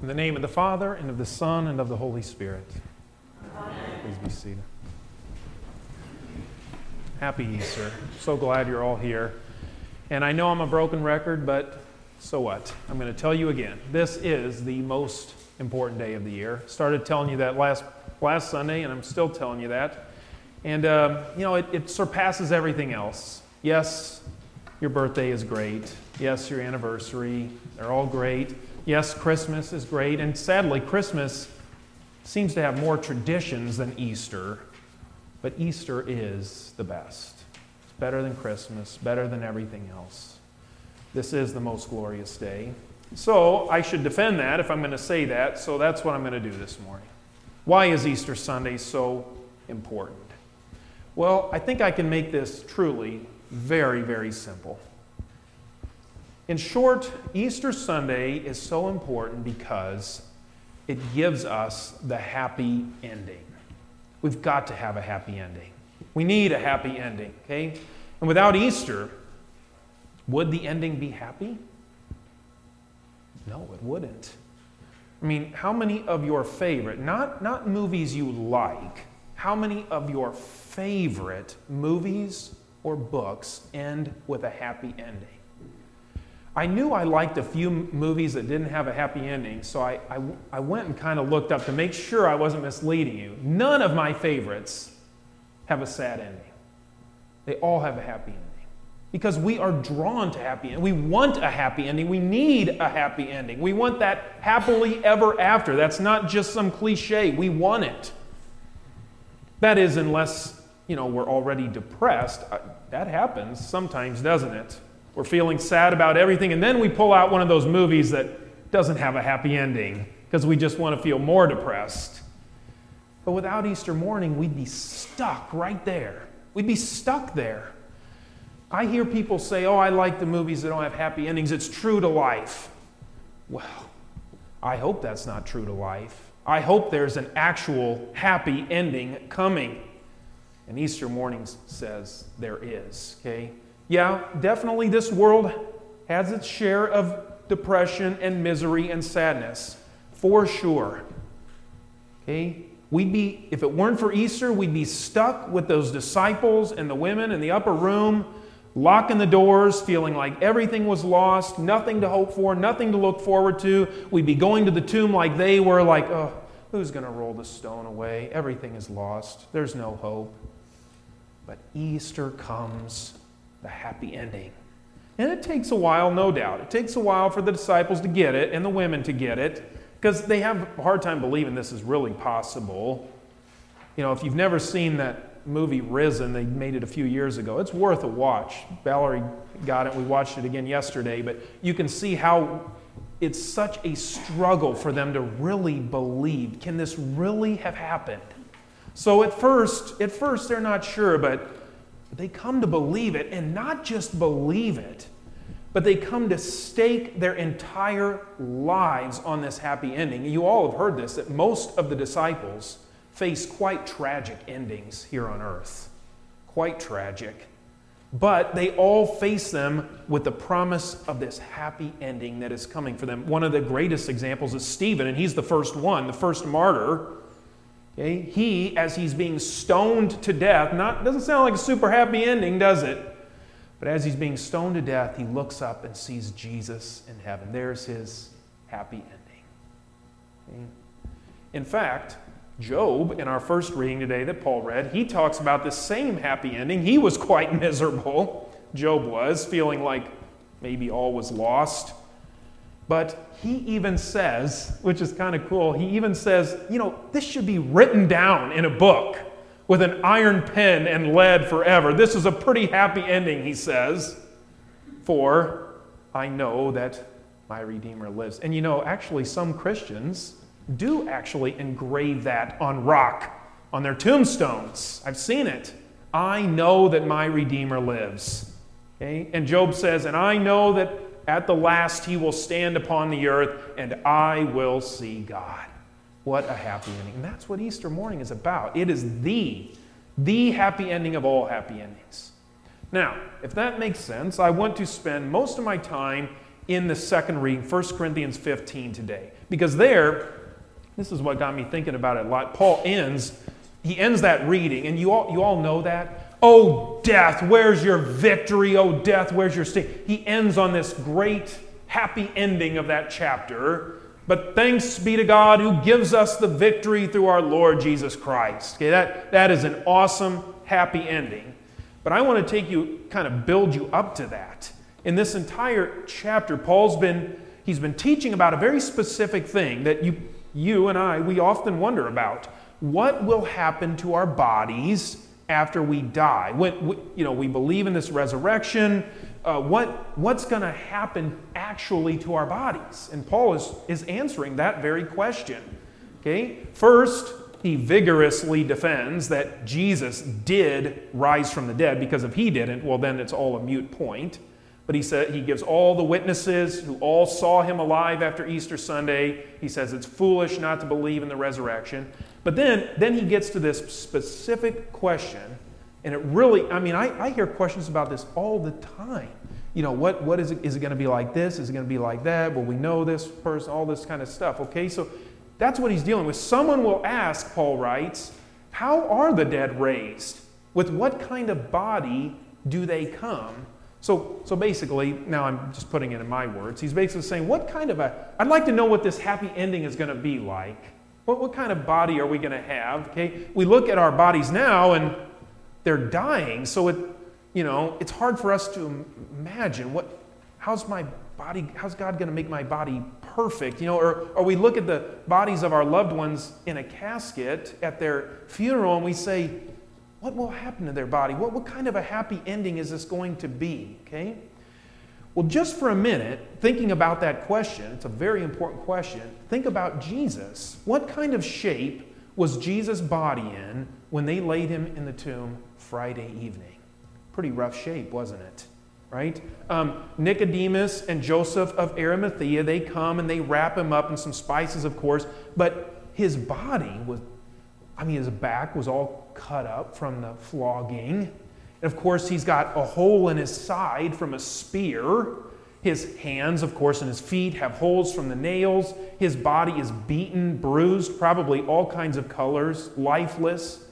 In the name of the Father, and of the Son, and of the Holy Spirit. Amen. Please be seated. Happy Easter. So glad you're all here. And I know I'm a broken record, but so what? I'm going to tell you again. This is the most important day of the year. Started telling you that last, last Sunday, and I'm still telling you that. And, uh, you know, it, it surpasses everything else. Yes, your birthday is great. Yes, your anniversary, they're all great. Yes, Christmas is great, and sadly, Christmas seems to have more traditions than Easter, but Easter is the best. It's better than Christmas, better than everything else. This is the most glorious day. So I should defend that if I'm going to say that, so that's what I'm going to do this morning. Why is Easter Sunday so important? Well, I think I can make this truly very, very simple. In short, Easter Sunday is so important because it gives us the happy ending. We've got to have a happy ending. We need a happy ending, okay? And without Easter, would the ending be happy? No, it wouldn't. I mean, how many of your favorite, not, not movies you like, how many of your favorite movies or books end with a happy ending? I knew I liked a few movies that didn't have a happy ending, so I, I, I went and kind of looked up to make sure I wasn't misleading you. None of my favorites have a sad ending, they all have a happy ending. Because we are drawn to happy ending. We want a happy ending. We need a happy ending. We want that happily ever after. That's not just some cliche. We want it. That is, unless, you know, we're already depressed. Uh, that happens sometimes, doesn't it? We're feeling sad about everything, and then we pull out one of those movies that doesn't have a happy ending because we just want to feel more depressed. But without Easter morning, we'd be stuck right there. We'd be stuck there. I hear people say, Oh, I like the movies that don't have happy endings. It's true to life. Well, I hope that's not true to life. I hope there's an actual happy ending coming. And Easter morning says there is, okay? Yeah, definitely this world has its share of depression and misery and sadness, for sure. Okay? We'd be, if it weren't for Easter, we'd be stuck with those disciples and the women in the upper room, locking the doors, feeling like everything was lost, nothing to hope for, nothing to look forward to. We'd be going to the tomb like they were, like, oh, who's going to roll the stone away? Everything is lost. There's no hope. But Easter comes the happy ending. And it takes a while, no doubt. It takes a while for the disciples to get it and the women to get it because they have a hard time believing this is really possible. You know, if you've never seen that movie Risen, they made it a few years ago, it's worth a watch. Valerie got it, we watched it again yesterday, but you can see how it's such a struggle for them to really believe. Can this really have happened? So at first, at first they're not sure, but but they come to believe it, and not just believe it, but they come to stake their entire lives on this happy ending. You all have heard this that most of the disciples face quite tragic endings here on earth. Quite tragic. But they all face them with the promise of this happy ending that is coming for them. One of the greatest examples is Stephen, and he's the first one, the first martyr. Okay? He, as he's being stoned to death, not, doesn't sound like a super happy ending, does it? But as he's being stoned to death, he looks up and sees Jesus in heaven. There's his happy ending. Okay? In fact, Job, in our first reading today that Paul read, he talks about the same happy ending. He was quite miserable. Job was, feeling like maybe all was lost. But he even says, which is kind of cool, he even says, you know, this should be written down in a book with an iron pen and lead forever. This is a pretty happy ending, he says, for I know that my Redeemer lives. And you know, actually, some Christians do actually engrave that on rock on their tombstones. I've seen it. I know that my Redeemer lives. Okay? And Job says, and I know that at the last, he will stand upon the earth, and I will see God. What a happy ending. And that's what Easter morning is about. It is the, the happy ending of all happy endings. Now, if that makes sense, I want to spend most of my time in the second reading, 1 Corinthians 15 today. Because there, this is what got me thinking about it a lot. Paul ends, he ends that reading, and you all, you all know that. Oh, death, where's your victory? Oh, death, where's your sting? He ends on this great, happy ending of that chapter. But thanks be to God who gives us the victory through our Lord Jesus Christ. Okay, that, that is an awesome, happy ending. But I want to take you, kind of build you up to that. In this entire chapter, Paul's been, he's been teaching about a very specific thing that you, you and I, we often wonder about. What will happen to our bodies after we die? When, we, you know, we believe in this resurrection. Uh, what, what's going to happen actually to our bodies? And Paul is, is answering that very question. Okay? First, he vigorously defends that Jesus did rise from the dead because if he didn't, well, then it's all a mute point. But he said he gives all the witnesses who all saw him alive after Easter Sunday. He says it's foolish not to believe in the resurrection. But then, then he gets to this specific question, and it really, I mean, I, I hear questions about this all the time. You know, what, what is it? Is it going to be like this? Is it going to be like that? Will we know this person? All this kind of stuff. Okay, so that's what he's dealing with. Someone will ask, Paul writes, how are the dead raised? With what kind of body do they come? So, so basically, now I'm just putting it in my words. He's basically saying, what kind of a, I'd like to know what this happy ending is going to be like. What, what kind of body are we going to have? Okay, we look at our bodies now and they're dying, so it, you know, it's hard for us to imagine what, how's my body, how's God going to make my body perfect, you know, or, or we look at the bodies of our loved ones in a casket at their funeral and we say, what will happen to their body? What, what kind of a happy ending is this going to be? Okay? Well, just for a minute, thinking about that question, it's a very important question. Think about Jesus. What kind of shape was Jesus' body in when they laid him in the tomb Friday evening? Pretty rough shape, wasn't it? right? Um, Nicodemus and Joseph of Arimathea, they come and they wrap him up in some spices, of course, but his body was, I mean, his back was all cut up from the flogging. And of course, he's got a hole in his side from a spear. His hands, of course, and his feet have holes from the nails. His body is beaten, bruised, probably all kinds of colors, lifeless.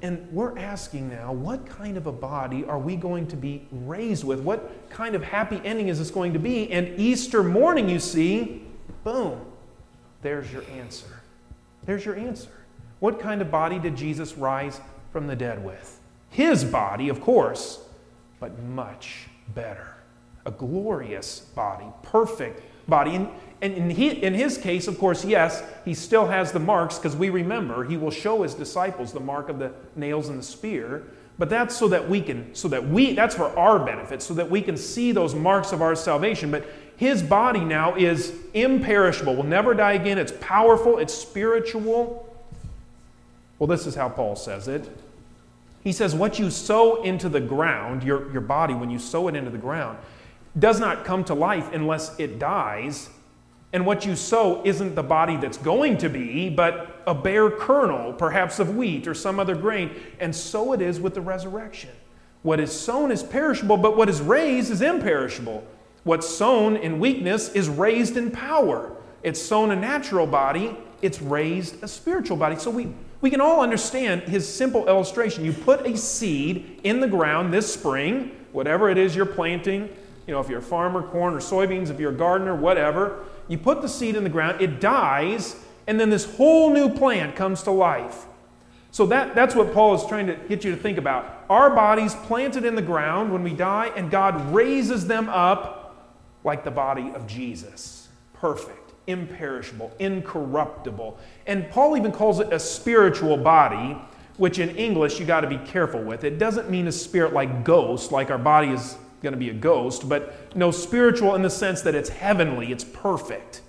And we're asking now, what kind of a body are we going to be raised with? What kind of happy ending is this going to be? And Easter morning, you see, boom, there's your answer. There's your answer. What kind of body did Jesus rise from the dead with? His body, of course, but much better. A glorious body, perfect body. And and in, he, in his case, of course, yes, he still has the marks because we remember he will show his disciples the mark of the nails and the spear. But that's so that we can, so that we, that's for our benefit, so that we can see those marks of our salvation. But his body now is imperishable, will never die again. It's powerful, it's spiritual. Well, this is how Paul says it. He says, What you sow into the ground, your, your body, when you sow it into the ground, does not come to life unless it dies. And what you sow isn't the body that's going to be, but a bare kernel, perhaps of wheat or some other grain. And so it is with the resurrection. What is sown is perishable, but what is raised is imperishable. What's sown in weakness is raised in power. It's sown a natural body, it's raised a spiritual body. So we, we can all understand his simple illustration. You put a seed in the ground this spring, whatever it is you're planting, you know, if you're a farmer, corn or soybeans, if you're a gardener, whatever, you put the seed in the ground, it dies, and then this whole new plant comes to life. So that, that's what Paul is trying to get you to think about. Our bodies planted in the ground when we die, and God raises them up like the body of Jesus. Perfect, imperishable, incorruptible. And Paul even calls it a spiritual body, which in English you got to be careful with. It doesn't mean a spirit like ghost, like our body is going to be a ghost, but no, spiritual in the sense that it's heavenly, it's perfect.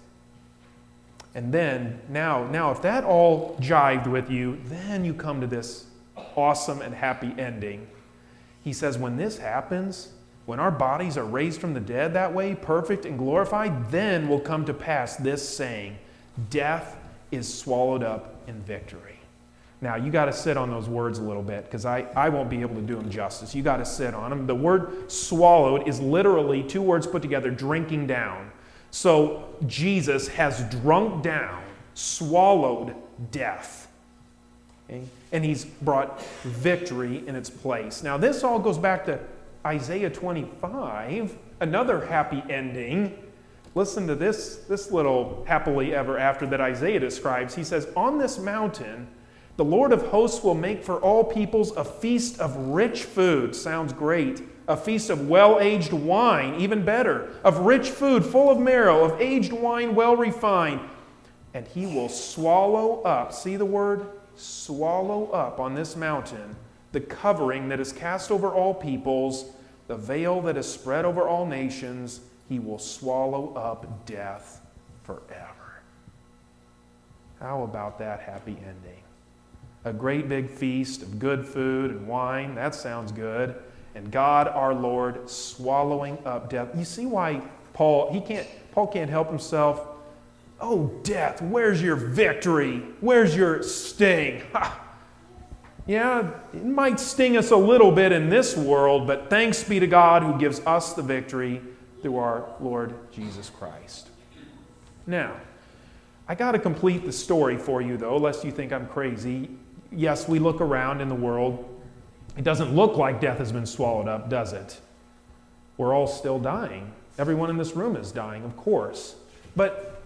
And then, now, now, if that all jived with you, then you come to this awesome and happy ending. He says, when this happens, when our bodies are raised from the dead that way, perfect and glorified, then will come to pass this saying Death is swallowed up in victory. Now, you got to sit on those words a little bit because I, I won't be able to do them justice. You got to sit on them. The word swallowed is literally two words put together drinking down. So Jesus has drunk down, swallowed death. Okay? And he's brought victory in its place. Now, this all goes back to Isaiah 25, another happy ending. Listen to this, this little happily ever after that Isaiah describes. He says, On this mountain, the Lord of hosts will make for all peoples a feast of rich food. Sounds great. A feast of well aged wine, even better. Of rich food full of marrow, of aged wine well refined. And he will swallow up, see the word? Swallow up on this mountain the covering that is cast over all peoples, the veil that is spread over all nations. He will swallow up death forever. How about that happy ending? a great big feast of good food and wine. That sounds good. And God our Lord swallowing up death. You see why Paul he can't Paul can't help himself. Oh death, where's your victory? Where's your sting? Ha. Yeah, it might sting us a little bit in this world, but thanks be to God who gives us the victory through our Lord Jesus Christ. Now, I got to complete the story for you, though, lest you think I'm crazy yes, we look around in the world. It doesn't look like death has been swallowed up, does it? We're all still dying. Everyone in this room is dying, of course. But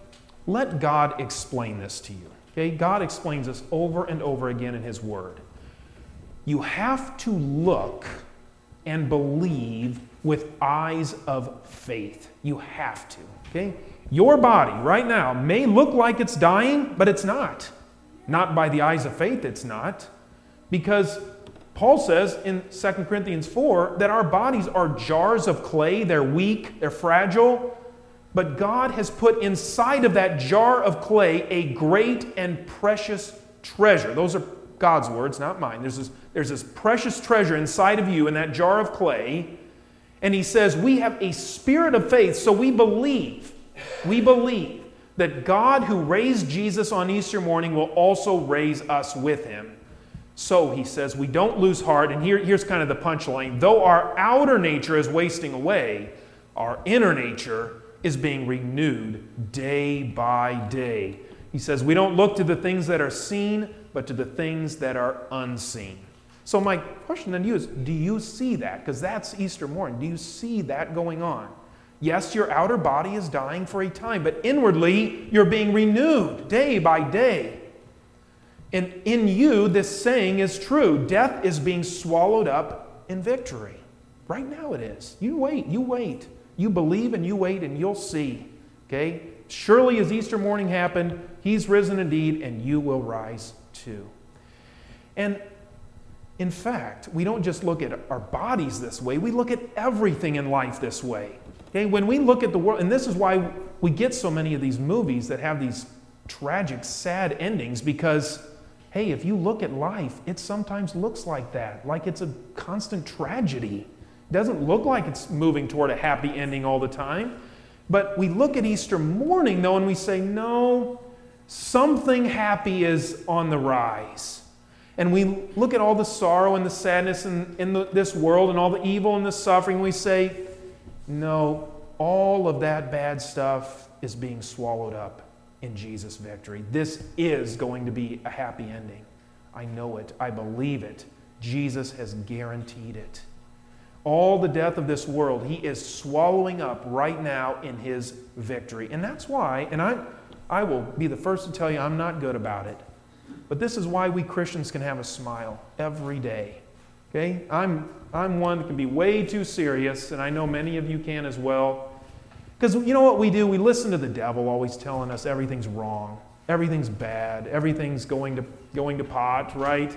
let God explain this to you. Okay? God explains this over and over again in His Word. You have to look and believe with eyes of faith. You have to. Okay? Your body right now may look like it's dying, but it's not. Not by the eyes of faith, it's not. Because Paul says in 2 Corinthians 4 that our bodies are jars of clay, they're weak, they're fragile, but God has put inside of that jar of clay a great and precious treasure. Those are God's words, not mine. There's this, there's this precious treasure inside of you in that jar of clay. And he says, We have a spirit of faith, so we believe. We believe that God, who raised Jesus on Easter morning, will also raise us with him. So, he says, we don't lose heart. And here, here's kind of the punchline though our outer nature is wasting away, our inner nature is being renewed day by day. He says, we don't look to the things that are seen, but to the things that are unseen. So, my question then to you is do you see that? Because that's Easter morning. Do you see that going on? Yes, your outer body is dying for a time, but inwardly you're being renewed day by day. And in you, this saying is true death is being swallowed up in victory. Right now it is. You wait, you wait. You believe and you wait, and you'll see. Okay? Surely as Easter morning happened, he's risen indeed, and you will rise too. And in fact, we don't just look at our bodies this way, we look at everything in life this way. Okay, when we look at the world, and this is why we get so many of these movies that have these tragic, sad endings, because, hey, if you look at life, it sometimes looks like that, like it's a constant tragedy. It doesn't look like it's moving toward a happy ending all the time. But we look at Easter morning, though, and we say, no, something happy is on the rise. And we look at all the sorrow and the sadness in, in the, this world and all the evil and the suffering, we say, no, all of that bad stuff is being swallowed up in Jesus' victory. This is going to be a happy ending. I know it. I believe it. Jesus has guaranteed it. All the death of this world, he is swallowing up right now in his victory. And that's why, and I, I will be the first to tell you I'm not good about it, but this is why we Christians can have a smile every day. Okay? I'm, I'm one that can be way too serious, and I know many of you can as well. Because you know what we do? We listen to the devil always telling us everything's wrong, everything's bad, everything's going to, going to pot, right?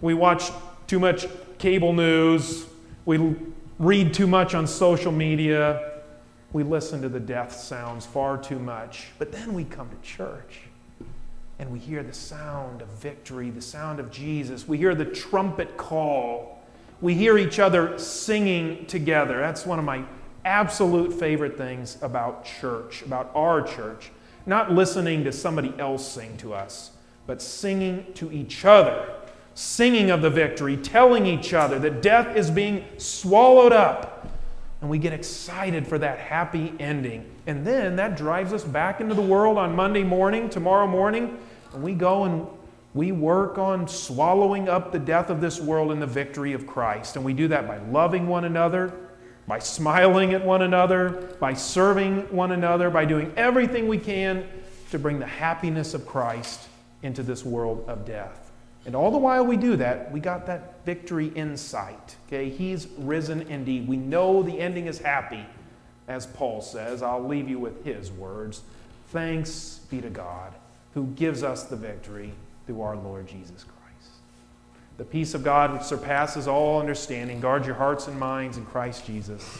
We watch too much cable news, we read too much on social media, we listen to the death sounds far too much. But then we come to church and we hear the sound of victory, the sound of Jesus. We hear the trumpet call we hear each other singing together. That's one of my absolute favorite things about church, about our church. Not listening to somebody else sing to us, but singing to each other, singing of the victory, telling each other that death is being swallowed up. And we get excited for that happy ending. And then that drives us back into the world on Monday morning, tomorrow morning, and we go and we work on swallowing up the death of this world in the victory of Christ. And we do that by loving one another, by smiling at one another, by serving one another, by doing everything we can to bring the happiness of Christ into this world of death. And all the while we do that, we got that victory in sight. Okay, he's risen indeed. We know the ending is happy, as Paul says. I'll leave you with his words. Thanks be to God who gives us the victory through our Lord Jesus Christ. The peace of God, which surpasses all understanding, guard your hearts and minds in Christ Jesus.